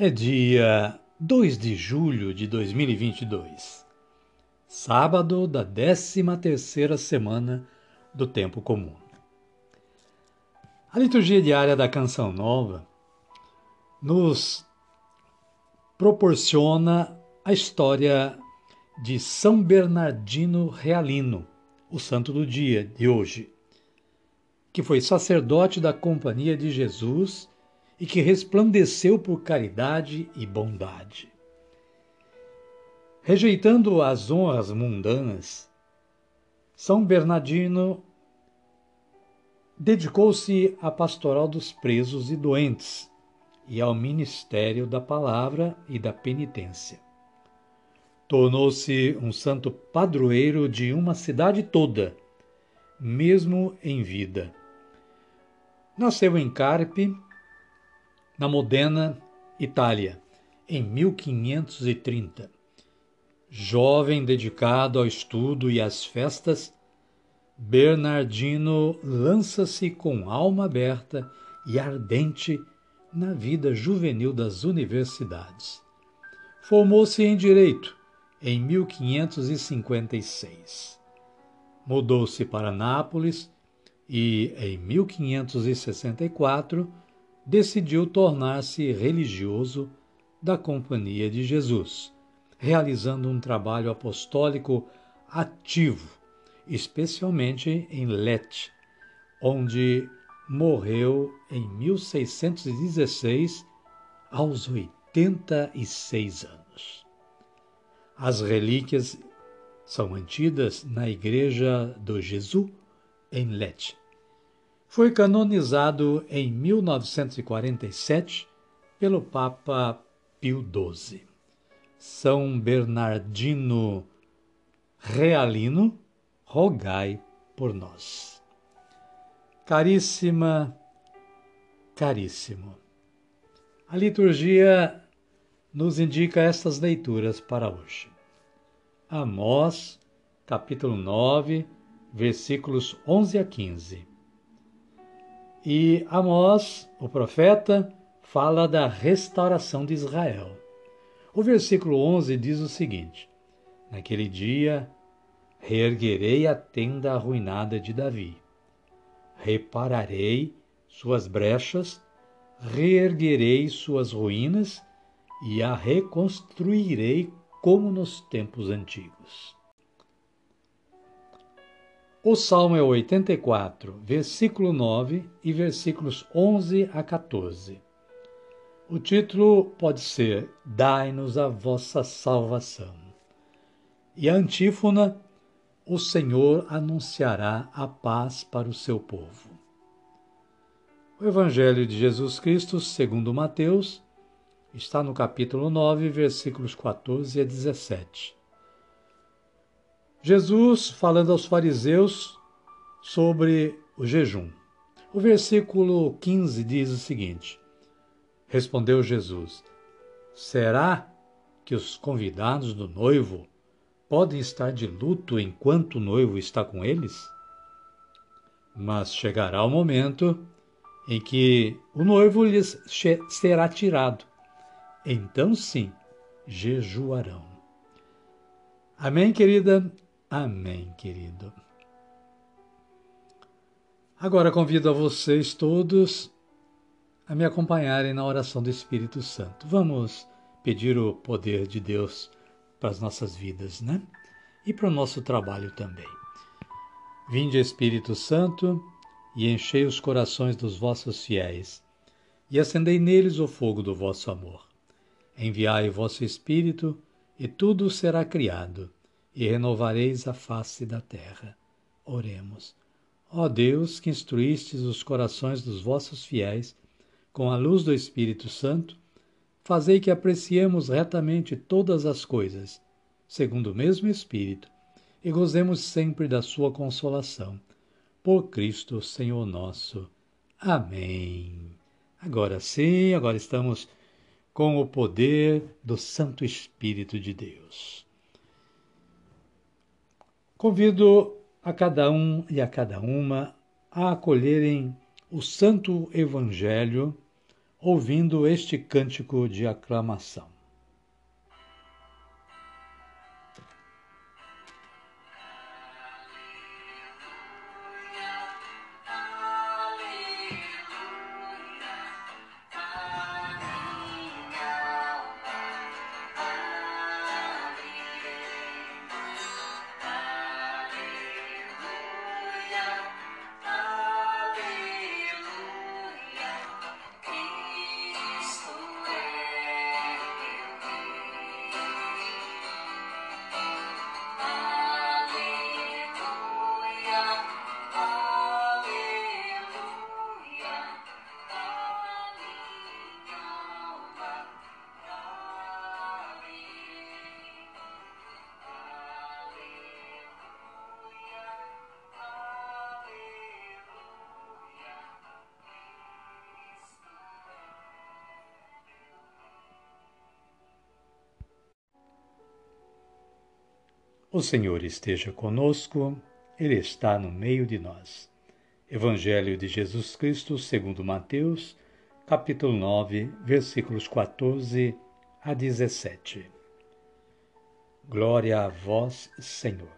é dia 2 de julho de 2022, sábado da 13 terceira semana do tempo comum. A liturgia diária da Canção Nova nos proporciona a história de São Bernardino Realino, o santo do dia de hoje, que foi sacerdote da Companhia de Jesus e que resplandeceu por caridade e bondade. Rejeitando as honras mundanas, São Bernardino dedicou-se à pastoral dos presos e doentes e ao ministério da palavra e da penitência. Tornou-se um santo padroeiro de uma cidade toda, mesmo em vida. Nasceu em Carpe, na Modena, Itália, em 1530. Jovem dedicado ao estudo e às festas, Bernardino lança-se com alma aberta e ardente na vida juvenil das universidades. Formou-se em Direito em 1556. Mudou-se para Nápoles e, em 1564, decidiu tornar-se religioso da Companhia de Jesus, realizando um trabalho apostólico ativo, especialmente em Lete, onde morreu em 1616 aos 86 anos. As relíquias são mantidas na Igreja do Jesus em Lete foi canonizado em 1947 pelo Papa Pio XII. São Bernardino Realino, rogai por nós. Caríssima, caríssimo, a liturgia nos indica estas leituras para hoje. Amós, capítulo 9, versículos 11 a 15. E Amós, o profeta, fala da restauração de Israel. O versículo 11 diz o seguinte: Naquele dia reerguerei a tenda arruinada de Davi, repararei suas brechas, reerguerei suas ruínas e a reconstruirei como nos tempos antigos. O Salmo é 84, versículo 9 e versículos 11 a 14. O título pode ser Dai-nos a vossa salvação. E a antífona, o Senhor anunciará a paz para o seu povo. O Evangelho de Jesus Cristo, segundo Mateus, está no capítulo 9, versículos 14 a 17. Jesus falando aos fariseus sobre o jejum. O versículo 15 diz o seguinte: Respondeu Jesus: Será que os convidados do noivo podem estar de luto enquanto o noivo está com eles? Mas chegará o momento em que o noivo lhes será tirado. Então sim, jejuarão. Amém, querida? Amém, querido. Agora convido a vocês todos a me acompanharem na oração do Espírito Santo. Vamos pedir o poder de Deus para as nossas vidas, né? E para o nosso trabalho também. Vinde, Espírito Santo, e enchei os corações dos vossos fiéis, e acendei neles o fogo do vosso amor. Enviai o vosso Espírito, e tudo será criado, e renovareis a face da terra. Oremos. Ó Deus, que instruístes os corações dos vossos fiéis com a luz do Espírito Santo, fazei que apreciemos retamente todas as coisas, segundo o mesmo Espírito, e gozemos sempre da sua consolação. Por Cristo, Senhor nosso. Amém. Agora sim, agora estamos com o poder do Santo Espírito de Deus. Convido a cada um e a cada uma a acolherem o Santo Evangelho ouvindo este cântico de aclamação. O Senhor esteja conosco, Ele está no meio de nós. Evangelho de Jesus Cristo, segundo Mateus, capítulo 9, versículos 14 a 17. Glória a vós, Senhor.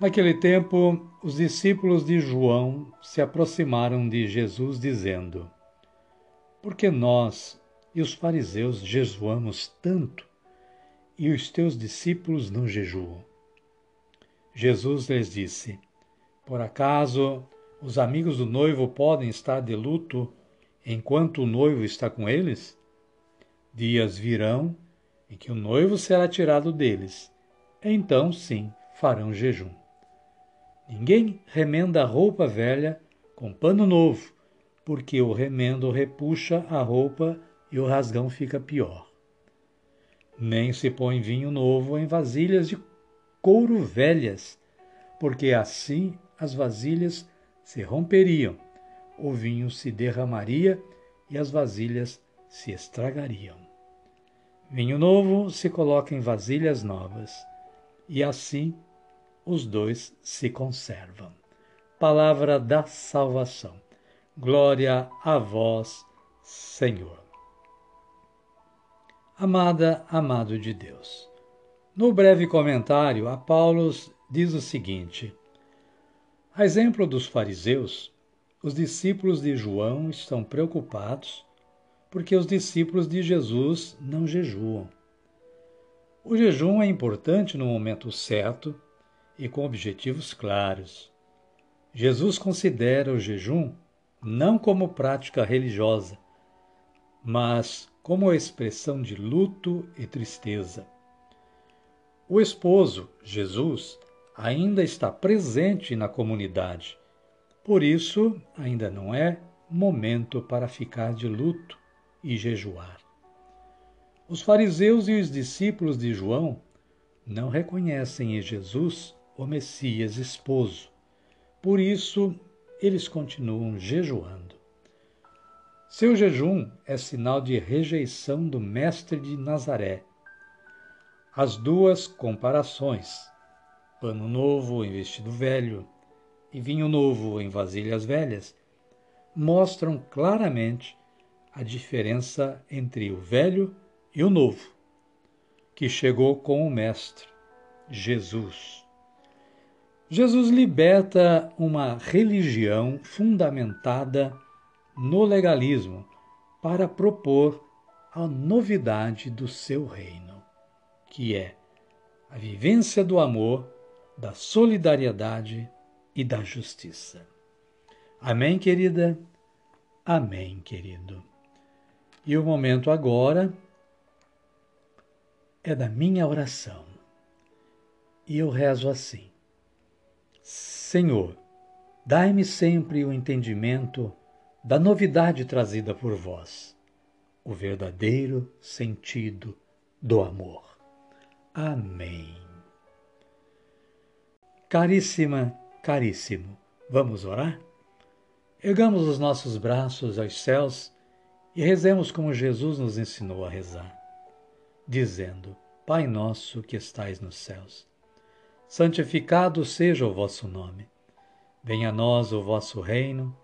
Naquele tempo, os discípulos de João se aproximaram de Jesus, dizendo: Por que nós e os fariseus jejuamos tanto? E os teus discípulos não jejuam. Jesus lhes disse: Por acaso os amigos do noivo podem estar de luto enquanto o noivo está com eles? Dias virão em que o noivo será tirado deles. Então, sim, farão jejum. Ninguém remenda a roupa velha com pano novo, porque o remendo repuxa a roupa e o rasgão fica pior. Nem se põe vinho novo em vasilhas de couro velhas, porque assim as vasilhas se romperiam, o vinho se derramaria e as vasilhas se estragariam. Vinho novo se coloca em vasilhas novas, e assim os dois se conservam. Palavra da salvação. Glória a vós, Senhor. Amada, amado de Deus. No breve comentário, a Paulo diz o seguinte: A exemplo dos fariseus, os discípulos de João estão preocupados porque os discípulos de Jesus não jejuam. O jejum é importante no momento certo e com objetivos claros. Jesus considera o jejum não como prática religiosa, mas como expressão de luto e tristeza. O esposo, Jesus, ainda está presente na comunidade, por isso ainda não é momento para ficar de luto e jejuar. Os fariseus e os discípulos de João não reconhecem em Jesus o Messias esposo, por isso eles continuam jejuando. Seu jejum é sinal de rejeição do Mestre de Nazaré. As duas comparações, pano novo em vestido velho e vinho novo em vasilhas velhas, mostram claramente a diferença entre o velho e o novo, que chegou com o Mestre, Jesus. Jesus liberta uma religião fundamentada no legalismo para propor a novidade do seu reino, que é a vivência do amor, da solidariedade e da justiça. Amém, querida? Amém, querido. E o momento agora é da minha oração. E eu rezo assim: Senhor, dai-me sempre o entendimento da novidade trazida por vós, o verdadeiro sentido do amor. Amém. Caríssima, caríssimo, vamos orar? Ergamos os nossos braços aos céus e rezemos como Jesus nos ensinou a rezar, dizendo: Pai nosso que estais nos céus, santificado seja o vosso nome. Venha a nós o vosso reino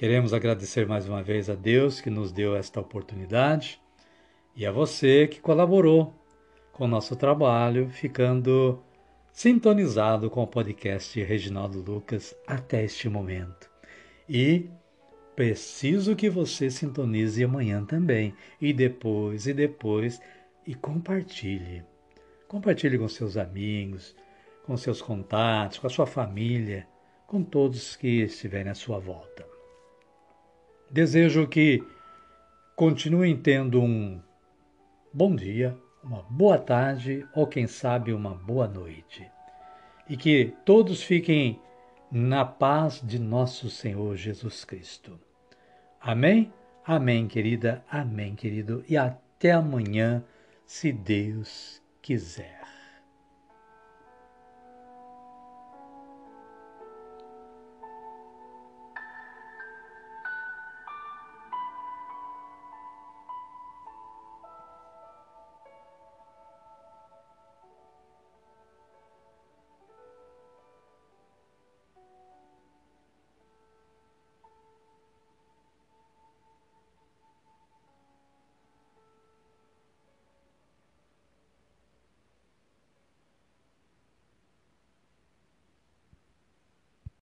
Queremos agradecer mais uma vez a Deus que nos deu esta oportunidade e a você que colaborou com o nosso trabalho, ficando sintonizado com o podcast Reginaldo Lucas até este momento. E preciso que você sintonize amanhã também, e depois, e depois, e compartilhe. Compartilhe com seus amigos, com seus contatos, com a sua família, com todos que estiverem à sua volta. Desejo que continuem tendo um bom dia, uma boa tarde ou, quem sabe, uma boa noite. E que todos fiquem na paz de nosso Senhor Jesus Cristo. Amém? Amém, querida. Amém, querido. E até amanhã, se Deus quiser.